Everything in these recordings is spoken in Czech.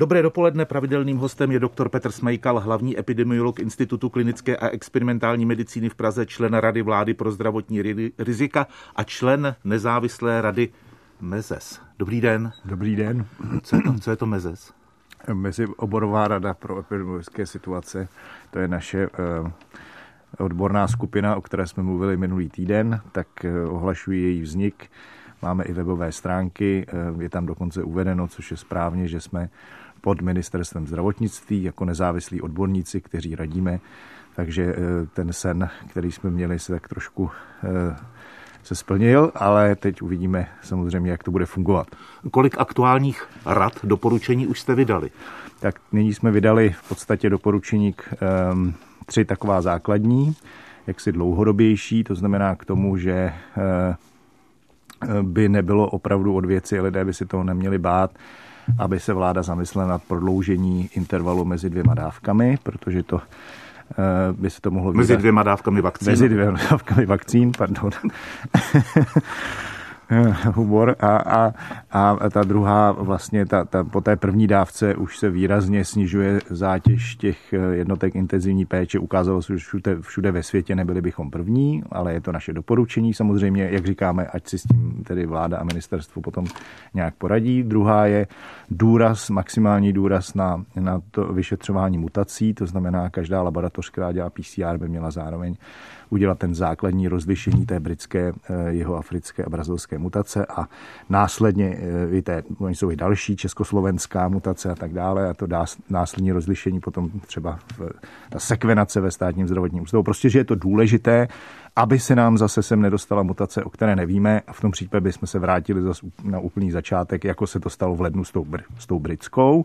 Dobré dopoledne, pravidelným hostem je doktor Petr Smejkal, hlavní epidemiolog Institutu klinické a experimentální medicíny v Praze, člen Rady vlády pro zdravotní rizika a člen nezávislé rady MEZES. Dobrý den. Dobrý den. Co je to, co je to MEZES? Mezi oborová rada pro epidemiologické situace, to je naše uh, odborná skupina, o které jsme mluvili minulý týden, tak uh, ohlašují její vznik. Máme i webové stránky, uh, je tam dokonce uvedeno, což je správně, že jsme pod ministerstvem zdravotnictví jako nezávislí odborníci, kteří radíme. Takže ten sen, který jsme měli, se tak trošku se splnil, ale teď uvidíme samozřejmě, jak to bude fungovat. Kolik aktuálních rad, doporučení už jste vydali? Tak nyní jsme vydali v podstatě doporučení k um, tři taková základní, jaksi dlouhodobější, to znamená k tomu, že uh, by nebylo opravdu od věci, lidé by si toho neměli bát, aby se vláda zamyslela nad prodloužení intervalu mezi dvěma dávkami, protože to Eh, by se to mohlo Mezi dvěma dávkami vakcín. Mezi dvěma dávkami vakcín, pardon. humor a, a, a ta druhá vlastně ta, ta, po té první dávce už se výrazně snižuje zátěž těch jednotek intenzivní péče. Ukázalo se, že všude, všude ve světě nebyli bychom první, ale je to naše doporučení samozřejmě, jak říkáme, ať si s tím tedy vláda a ministerstvo potom nějak poradí. Druhá je důraz, maximální důraz na, na to vyšetřování mutací, to znamená, každá laboratoř, která dělá PCR, by měla zároveň udělat ten základní rozlišení té britské, eh, jeho africké a brazilské mutace a následně eh, i té, oni jsou i další, československá mutace a tak dále a to dá následní rozlišení potom třeba v, ta sekvenace ve státním zdravotním ústavu. Prostě, že je to důležité, aby se nám zase sem nedostala mutace, o které nevíme a v tom případě bychom se vrátili zase na úplný začátek, jako se to stalo v lednu s tou, s tou britskou.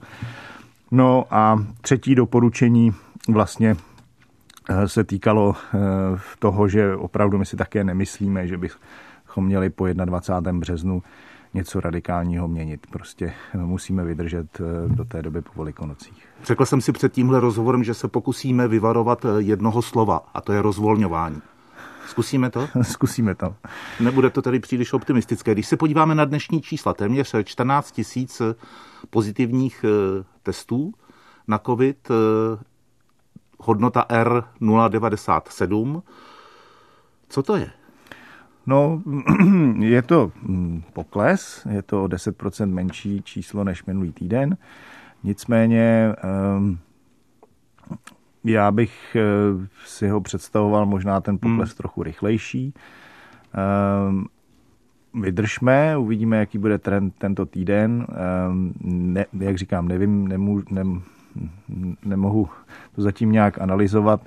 No a třetí doporučení vlastně Eh, se týkalo eh, toho, že opravdu my si také nemyslíme, že bychom měli po 21. březnu něco radikálního měnit. Prostě eh, musíme vydržet do té doby po velikonocích. Řekl jsem si před tímhle rozhovorem, že se pokusíme vyvarovat jednoho slova, a to je rozvolňování. Zkusíme to? Zkusíme to. Nebude to tedy příliš optimistické. Když se podíváme na dnešní čísla, téměř 14 tisíc pozitivních testů na COVID, hodnota R097. Co to je? No, je to mm, pokles, je to o 10% menší číslo než minulý týden. Nicméně ehm, já bych eh, si ho představoval možná ten pokles hmm. trochu rychlejší. Ehm, vydržme, uvidíme, jaký bude trend tento týden. Ehm, ne, jak říkám, nevím, nemů, nem, nemohu to zatím nějak analyzovat.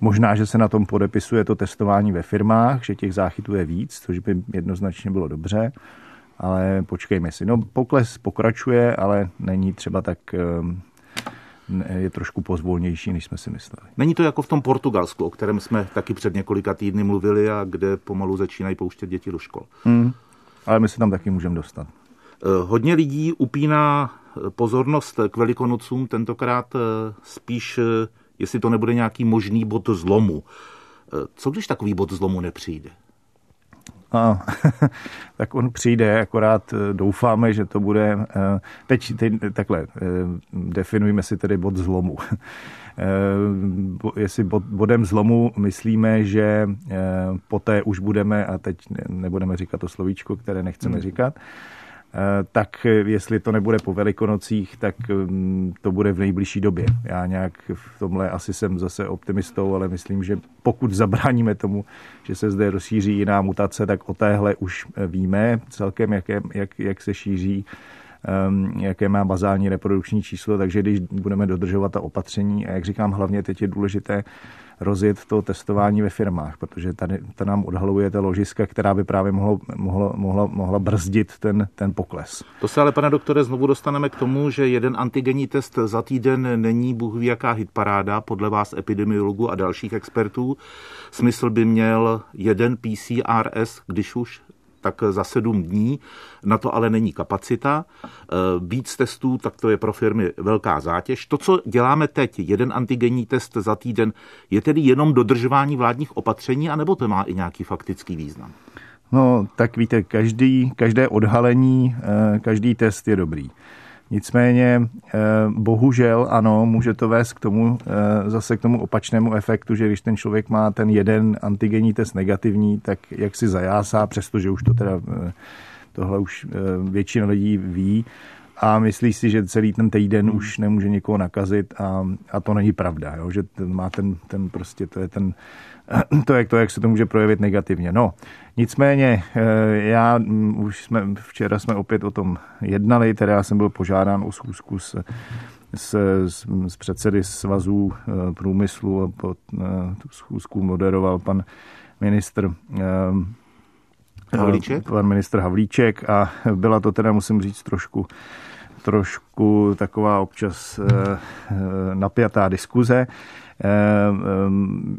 Možná, že se na tom podepisuje to testování ve firmách, že těch záchytů je víc, což by jednoznačně bylo dobře, ale počkejme si. No, pokles pokračuje, ale není třeba tak ehm, je trošku pozvolnější, než jsme si mysleli. Není to jako v tom Portugalsku, o kterém jsme taky před několika týdny mluvili a kde pomalu začínají pouštět děti do škol. Hmm, ale my se tam taky můžeme dostat. Eh, hodně lidí upíná pozornost k velikonocům, tentokrát eh, spíš, eh, jestli to nebude nějaký možný bod zlomu. Co když takový bod zlomu nepřijde? A, tak on přijde, akorát doufáme, že to bude. Teď, teď takhle, definujeme si tedy bod zlomu. Jestli bod, bodem zlomu myslíme, že poté už budeme, a teď nebudeme říkat to slovíčko, které nechceme hmm. říkat, Eh, tak jestli to nebude po velikonocích, tak mm, to bude v nejbližší době. Já nějak v tomhle asi jsem zase optimistou, ale myslím, že pokud zabráníme tomu, že se zde rozšíří jiná mutace, tak o téhle už víme celkem, jak, je, jak, jak se šíří ehm, jaké má bazální reprodukční číslo, takže když budeme dodržovat ta opatření, a jak říkám, hlavně teď je důležité rozjet to testování ve firmách, protože tady to nám odhaluje ta ložiska, která by právě mohlo, mohlo, mohla, mohla brzdit ten, ten pokles. To se ale, pane doktore, znovu dostaneme k tomu, že jeden antigenní test za týden není bůh ví jaká hitparáda, podle vás epidemiologů a dalších expertů. Smysl by měl jeden PCRS, když už tak za sedm dní. Na to ale není kapacita. E, víc testů, tak to je pro firmy velká zátěž. To, co děláme teď, jeden antigenní test za týden, je tedy jenom dodržování vládních opatření, anebo to má i nějaký faktický význam? No, tak víte, každý, každé odhalení, e, každý test je dobrý. Nicméně bohužel ano, může to vést k tomu, zase k tomu opačnému efektu, že když ten člověk má ten jeden antigenní test negativní, tak jak si zajásá, přestože už to teda tohle už většina lidí ví, a myslí si, že celý ten týden už nemůže nikoho nakazit a, a to není pravda, jo? že ten má ten, ten prostě, to je ten, to je to, jak se to může projevit negativně. No, nicméně, eh, já mm, už jsme, včera jsme opět o tom jednali, teda já jsem byl požádán o schůzku s, s, s, s předsedy svazů eh, průmyslu a pod eh, tu schůzku moderoval pan ministr Havlíček? pan ministr Havlíček a byla to teda, musím říct, trošku trošku taková občas eh, napjatá diskuze. Eh,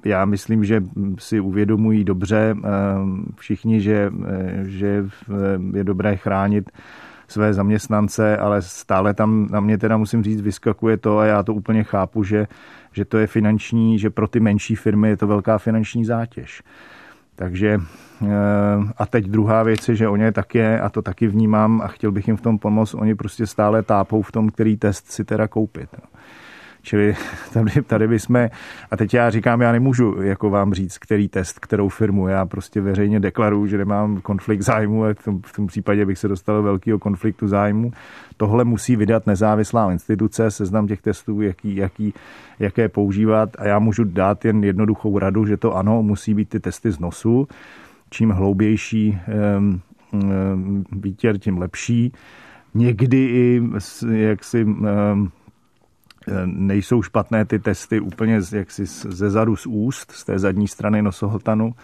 já myslím, že si uvědomují dobře eh, všichni, že, že je dobré chránit své zaměstnance, ale stále tam na mě teda musím říct, vyskakuje to a já to úplně chápu, že, že to je finanční, že pro ty menší firmy je to velká finanční zátěž. Takže eh, a teď druhá věc je, že oni tak je, a to taky vnímám a chtěl bych jim v tom pomoct, oni prostě stále tápou v tom, který test si teda koupit. Čili tady, tady bychom, a teď já říkám, já nemůžu jako vám říct, který test, kterou firmu. Já prostě veřejně deklaruju, že nemám konflikt zájmu a v tom, v tom případě bych se dostal do velkého konfliktu zájmu. Tohle musí vydat nezávislá instituce, seznam těch testů, jaký, jaký, jaké používat a já můžu dát jen jednoduchou radu, že to ano, musí být ty testy z nosu. Čím hloubější um, um, výtěr, tím lepší. Někdy i jaksi um, nejsou špatné ty testy úplně jaksi ze zadu z úst, z té zadní strany nosohltanu,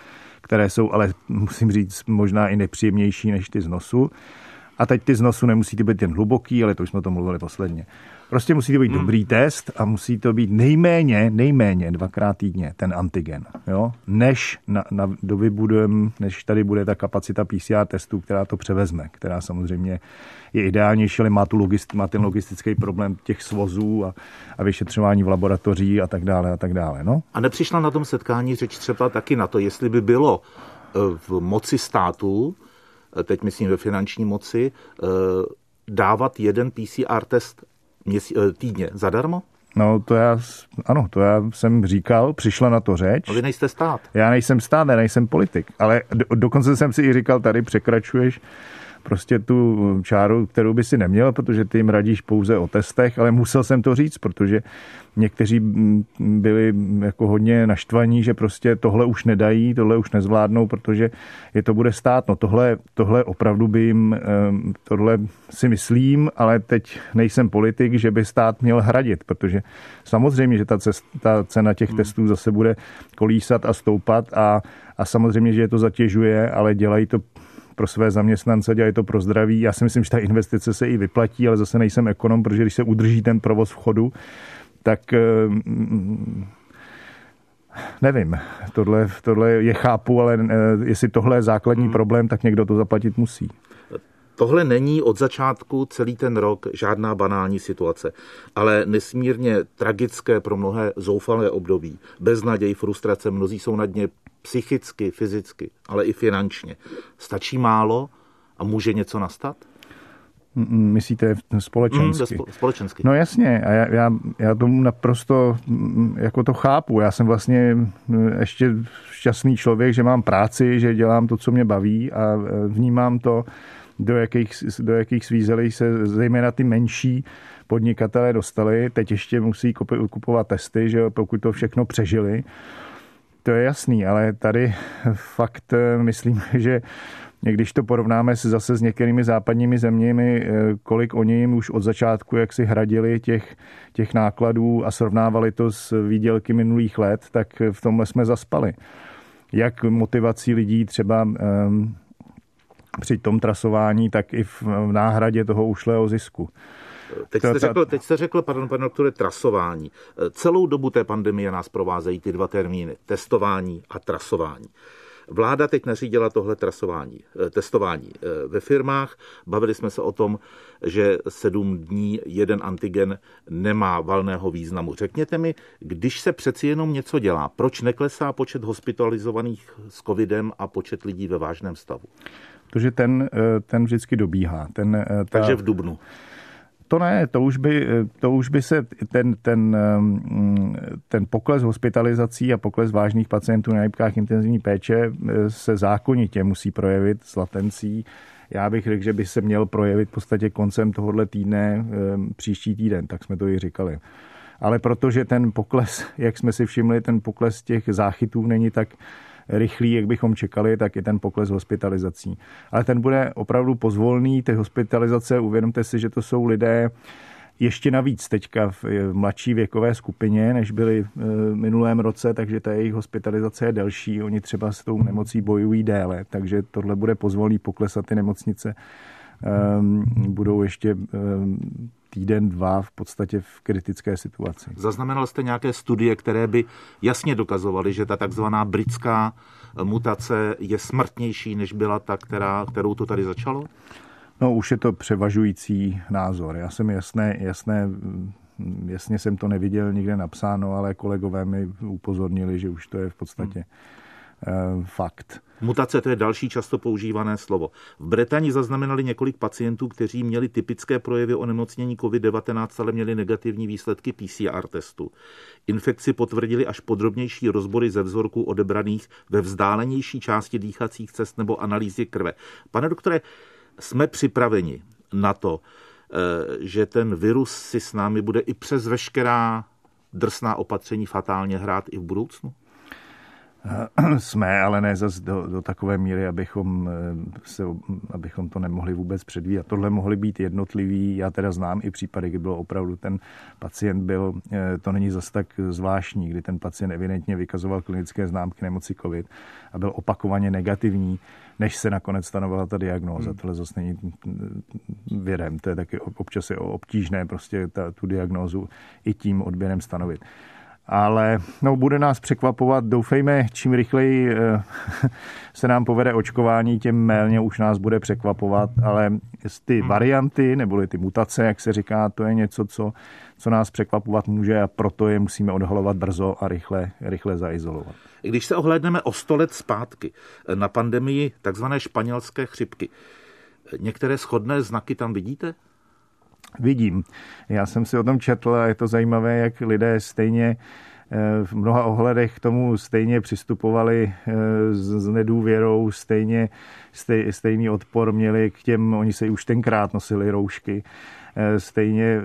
které jsou ale, musím říct, možná i nepříjemnější než ty z nosu. A teď ty z nosu nemusí být jen hluboký, ale to už jsme to mluvili posledně. Prostě musí to být hmm. dobrý test a musí to být nejméně, nejméně dvakrát týdně ten antigen, jo? než na, na, dovybudujeme, než tady bude ta kapacita PCR testů, která to převezme, která samozřejmě je ideálnější, ale má, tu logist, má ten logistický problém těch svozů a, a vyšetřování v laboratoří a tak dále a tak dále. No? A nepřišla na tom setkání řeč třeba taky na to, jestli by bylo e, v moci státu, teď myslím ve finanční moci, e, dávat jeden PCR test měsí, týdně zadarmo? No to já, ano, to já jsem říkal, přišla na to řeč. No vy nejste stát. Já nejsem stát, ne, nejsem politik, ale do, dokonce jsem si i říkal, tady překračuješ prostě tu čáru, kterou by si neměl, protože ty jim radíš pouze o testech, ale musel jsem to říct, protože někteří byli jako hodně naštvaní, že prostě tohle už nedají, tohle už nezvládnou, protože je to bude stát. No tohle, tohle opravdu by jim, tohle si myslím, ale teď nejsem politik, že by stát měl hradit, protože samozřejmě, že ta, cest, ta cena těch hmm. testů zase bude kolísat a stoupat a, a samozřejmě, že je to zatěžuje, ale dělají to pro své zaměstnance, dělají to pro zdraví. Já si myslím, že ta investice se i vyplatí, ale zase nejsem ekonom, protože když se udrží ten provoz v chodu, tak eh, nevím, tohle, tohle je chápu, ale eh, jestli tohle je základní hmm. problém, tak někdo to zaplatit musí. Tohle není od začátku celý ten rok žádná banální situace, ale nesmírně tragické pro mnohé zoufalé období. Beznaděj, frustrace, mnozí jsou na dně psychicky, fyzicky, ale i finančně. Stačí málo a může něco nastat? Myslíte společensky? Mm, společensky. No jasně, a já, já, já tomu naprosto jako to chápu. Já jsem vlastně ještě šťastný člověk, že mám práci, že dělám to, co mě baví a vnímám to, do jakých, do jakých svízelí se zejména ty menší podnikatelé dostali. Teď ještě musí kupovat testy, že pokud to všechno přežili. To je jasný, ale tady fakt eh, myslím, že když to porovnáme se zase s některými západními zeměmi, eh, kolik oni jim už od začátku, jak si hradili těch, těch nákladů a srovnávali to s výdělky minulých let, tak v tomhle jsme zaspali. Jak motivací lidí třeba um, při tom trasování, tak i v náhradě toho ušlého zisku. Teď jste, řekl, teď jste řekl, pardon, pane doktore, trasování. Celou dobu té pandemie nás provázejí ty dva termíny, testování a trasování. Vláda teď nařídila tohle trasování, eh, testování eh, ve firmách. Bavili jsme se o tom, že sedm dní jeden antigen nemá valného významu. Řekněte mi, když se přeci jenom něco dělá, proč neklesá počet hospitalizovaných s covidem a počet lidí ve vážném stavu? Protože ten, eh, ten vždycky dobíhá. Ten, ta... Takže v Dubnu. To ne, to už by, to už by se ten, ten, mm, ten pokles hospitalizací a pokles vážných pacientů na jibkách intenzivní péče se zákonitě musí projevit s latencí. Já bych řekl, že by se měl projevit v podstatě koncem tohohle týdne, příští týden, tak jsme to i říkali. Ale protože ten pokles, jak jsme si všimli, ten pokles těch záchytů není tak rychlý, jak bychom čekali, tak i ten pokles hospitalizací. Ale ten bude opravdu pozvolný, ty hospitalizace, uvědomte si, že to jsou lidé, ještě navíc teďka v mladší věkové skupině, než byli v minulém roce, takže ta jejich hospitalizace je delší. Oni třeba s tou nemocí bojují déle, takže tohle bude pozvolný pokles a ty nemocnice um, budou ještě um, týden, dva v podstatě v kritické situaci. Zaznamenal jste nějaké studie, které by jasně dokazovaly, že ta takzvaná britská mutace je smrtnější, než byla ta, která, kterou to tady začalo? No, už je to převažující názor. Já jsem jasné, jasné jasně jsem to neviděl nikde napsáno, ale kolegové mi upozornili, že už to je v podstatě hmm Eh, fakt. Mutace to je další často používané slovo. V Británii zaznamenali několik pacientů, kteří měli typické projevy onemocnění COVID-19, ale měli negativní výsledky PCR testu. Infekci potvrdili až podrobnější rozbory ze vzorků odebraných ve vzdálenější části dýchacích cest nebo analýzy krve. Pane doktore, jsme připraveni na to, eh, že ten virus si s námi bude i přes veškerá drsná opatření fatálně hrát i v budoucnu? jsme, ale ne zase do, do takové míry, abychom, eh, se, abychom to nemohli vůbec předvídat. Tohle mohly být jednotlivý, já teda znám i případy, kdy bylo opravdu ten pacient byl, eh, to není zase tak zvláštní, kdy ten pacient evidentně vykazoval klinické známky nemoci COVID a byl opakovaně negativní, než se nakonec stanovala ta diagnóza. Hmm. Tohle zase není vědem, to je taky občas je obtížné prostě ta, tu diagnózu i tím odběrem stanovit ale no, bude nás překvapovat. Doufejme, čím rychleji eh, se nám povede očkování, tím méně už nás bude překvapovat, ale ty hmm. varianty, neboli ty mutace, jak se říká, to je něco, co, co nás překvapovat může a proto je musíme odhalovat brzo a rychle, rychle zaizolovat. Když se ohlédneme o sto let zpátky na pandemii takzvané španělské chřipky, některé schodné znaky tam vidíte? Vidím. Já jsem si o tom četl a je to zajímavé, jak lidé stejně eh, v mnoha ohledech k tomu stejně přistupovali eh, s nedůvěrou, stejně stej, stejný odpor měli k těm, oni se už tenkrát nosili roušky, eh, stejně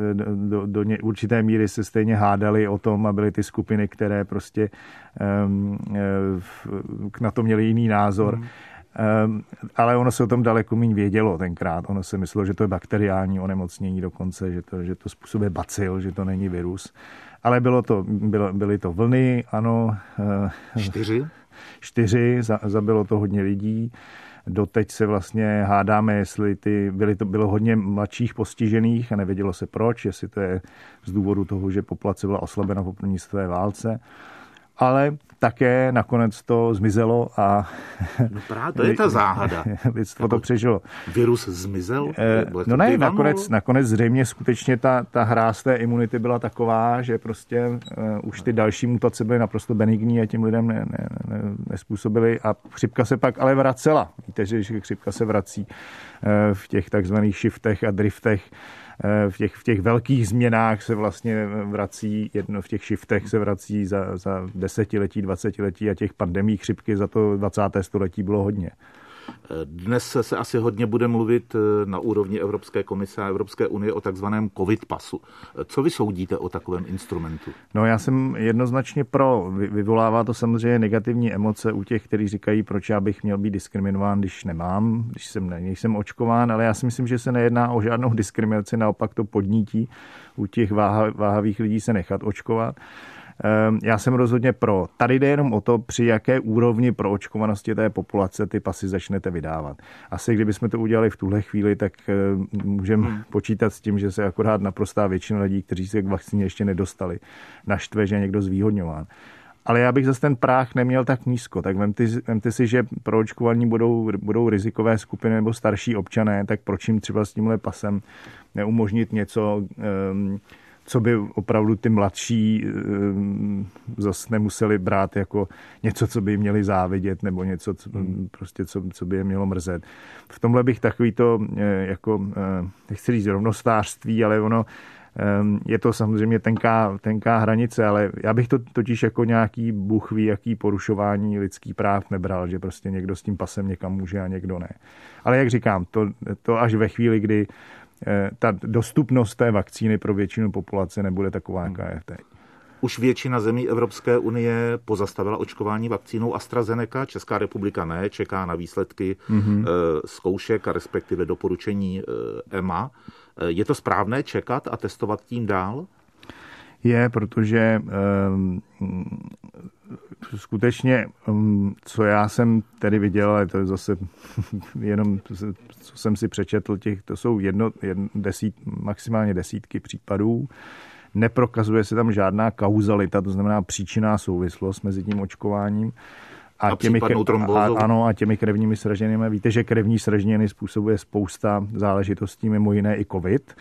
do, do ně, určité míry se stejně hádali o tom a byly ty skupiny, které prostě um, na to měli jiný názor. Mm. Ehm, ale ono se o tom daleko méně vědělo tenkrát. Ono se myslelo, že to je bakteriální onemocnění dokonce, že to, že to způsobuje bacil, že to není virus. Ale bylo to, bylo, byly to vlny, ano. Eh, čtyři? Čtyři, zabilo to hodně lidí. Doteď se vlastně hádáme, jestli ty, byly to, bylo hodně mladších postižených a nevědělo se proč, jestli to je z důvodu toho, že populace byla oslabena po první světové válce ale také nakonec to zmizelo a... No právě to je ta záhada. Lidstvo to přežilo. Virus zmizel? Eh, no ne, nakonec, nakonec zřejmě skutečně ta, ta hra z té imunity byla taková, že prostě uh, už ty další mutace byly naprosto benigní a těm lidem ne, ne, ne, nespůsobily a chřipka se pak ale vracela. Víte, že chřipka se vrací uh, v těch takzvaných shiftech a driftech v těch, v těch velkých změnách se vlastně vrací, jedno v těch shiftech se vrací za, za desetiletí, dvacetiletí a těch pandemí chřipky za to 20. století bylo hodně. Dnes se asi hodně bude mluvit eh, na úrovni Evropské komise a Evropské unie o takzvaném covid pasu. Co vy soudíte o takovém instrumentu? No já jsem jednoznačně pro. Vyvolává to samozřejmě negativní emoce u těch, kteří říkají, proč já bych měl být diskriminován, když nemám, když jsem nejsem očkován, ale já si myslím, že se nejedná o žádnou diskriminaci, naopak to podnítí u těch váhavých lidí se nechat očkovat. Ehm, já jsem rozhodně pro. Tady jde jenom o to, při jaké úrovni pro očkovanosti té populace ty pasy začnete vydávat. Asi kdybychom to udělali v tuhle chvíli, tak ehm, můžeme hmm. počítat s tím, že se akorát naprostá většina lidí, kteří se k vakcíně ještě nedostali, naštve, že je někdo zvýhodňován. Ale já bych zase ten práh neměl tak nízko. Tak vemte, vemte si, že pro očkování budou, budou rizikové skupiny nebo starší občané, tak proč jim třeba s tímhle pasem neumožnit něco, um, co by opravdu ty mladší eh, zase nemuseli brát jako něco, co by jim měli závidět, nebo něco, co, hmm. prostě, co, co by je mělo mrzet. V tomhle bych takový to, eh, jako, nechci říct rovnostářství, ale ono, je to samozřejmě tenká, tenká hranice, ale já bych to totiž jako nějaký bůh ví, jaký porušování lidských práv nebral, že prostě někdo s tím pasem někam může a někdo ne. Ale jak říkám, to, to až ve chvíli, kdy eh, ta dostupnost té vakcíny pro většinu populace nebude taková, jaká je teď. Už většina zemí Evropské unie pozastavila očkování vakcínou AstraZeneca, Česká republika ne, čeká na výsledky mm-hmm. zkoušek a respektive doporučení EMA. Je to správné čekat a testovat tím dál? Je, protože skutečně, um, co já jsem tedy viděl, ale to je zase jenom, co jsem si přečetl, těch, to jsou jedno, jedno desít, maximálně desítky případů. Neprokazuje se tam žádná kauzalita, to znamená příčinná souvislost mezi tím očkováním. A, a těmi, a, ano, a těmi krevními sraženými. Víte, že krevní sraženiny způsobuje spousta záležitostí, mimo jiné i COVID.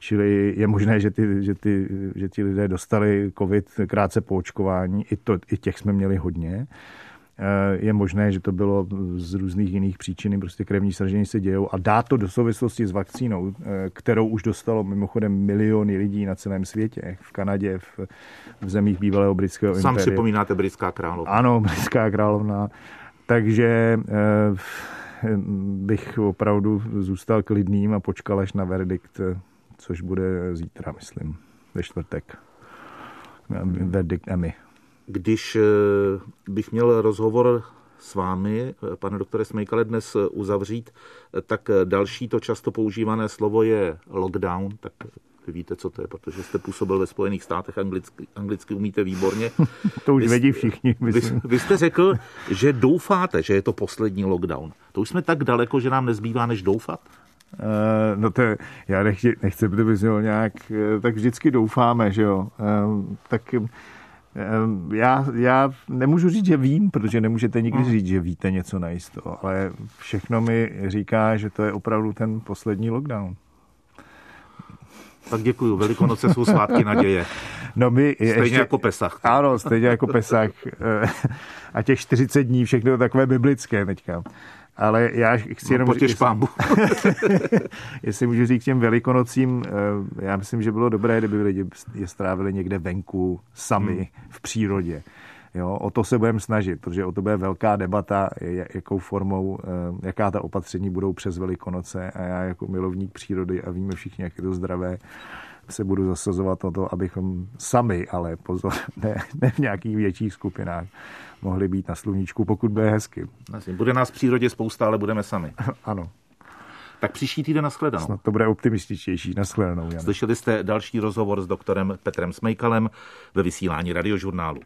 Čili je možné, že ty, že ty, že ti lidé dostali COVID krátce po očkování. I, to, I těch jsme měli hodně. Eh, je možné, že to bylo z různých jiných příčin, prostě krevní sražení se dějou a dá to do souvislosti s vakcínou, eh, kterou už dostalo mimochodem miliony lidí na celém světě, v Kanadě, v, v zemích bývalého britského Sám impéria. připomínáte britská královna. Ano, britská královna. Takže eh, bych opravdu zůstal klidným a počkal až na verdikt, což bude zítra, myslím, ve čtvrtek. Verdikt Emmy. Když eh, bych měl rozhovor s vámi, eh, pane doktore Smejkale, dnes eh, uzavřít, tak další to často používané slovo je lockdown, tak vy víte, co to je, protože jste působil ve Spojených státech, anglicky, anglicky umíte výborně. to už vy, vědí všichni. Vy, vy jste řekl, že doufáte, že je to poslední lockdown. To už jsme tak daleko, že nám nezbývá, než doufat? Uh, no to já nechci, nechci by to nějak, tak vždycky doufáme, že jo. Uh, tak Ehm, já, já nemůžu říct, že vím, protože nemůžete nikdy hmm. říct, že víte něco najisto, ale všechno mi říká, že to je opravdu ten poslední lockdown. Tak děkuju. Velikonoce jsou svátky naděje. No my stejně ještě, jako Pesach. Ano, stejně jako Pesach. A těch 40 dní, všechno takové biblické teďka. Ale já chci no, jenom... Potěž pámbu. jestli můžu říct těm velikonocím, eh, já myslím, že bylo dobré, kdyby lidi je strávili někde venku, sami, hmm. v přírodě. Jo, o to se budeme snažit, protože o to bude velká debata, jakou formou, eh, jaká ta opatření budou přes Velikonoce a já jako milovník přírody a víme všichni, jak je to zdravé, se budu zasazovat o to, abychom sami, ale pozor, ne, ne v nějakých větších skupinách, mohli být na sluníčku, pokud bude hezky. Bude nás v přírodě spousta, ale budeme sami. ano. Tak příští týden nashledanou. Snad to bude optimističtější. Nashledanou. Slyšeli jste další rozhovor s doktorem Petrem Smejkalem ve vysílání radiožurnálu.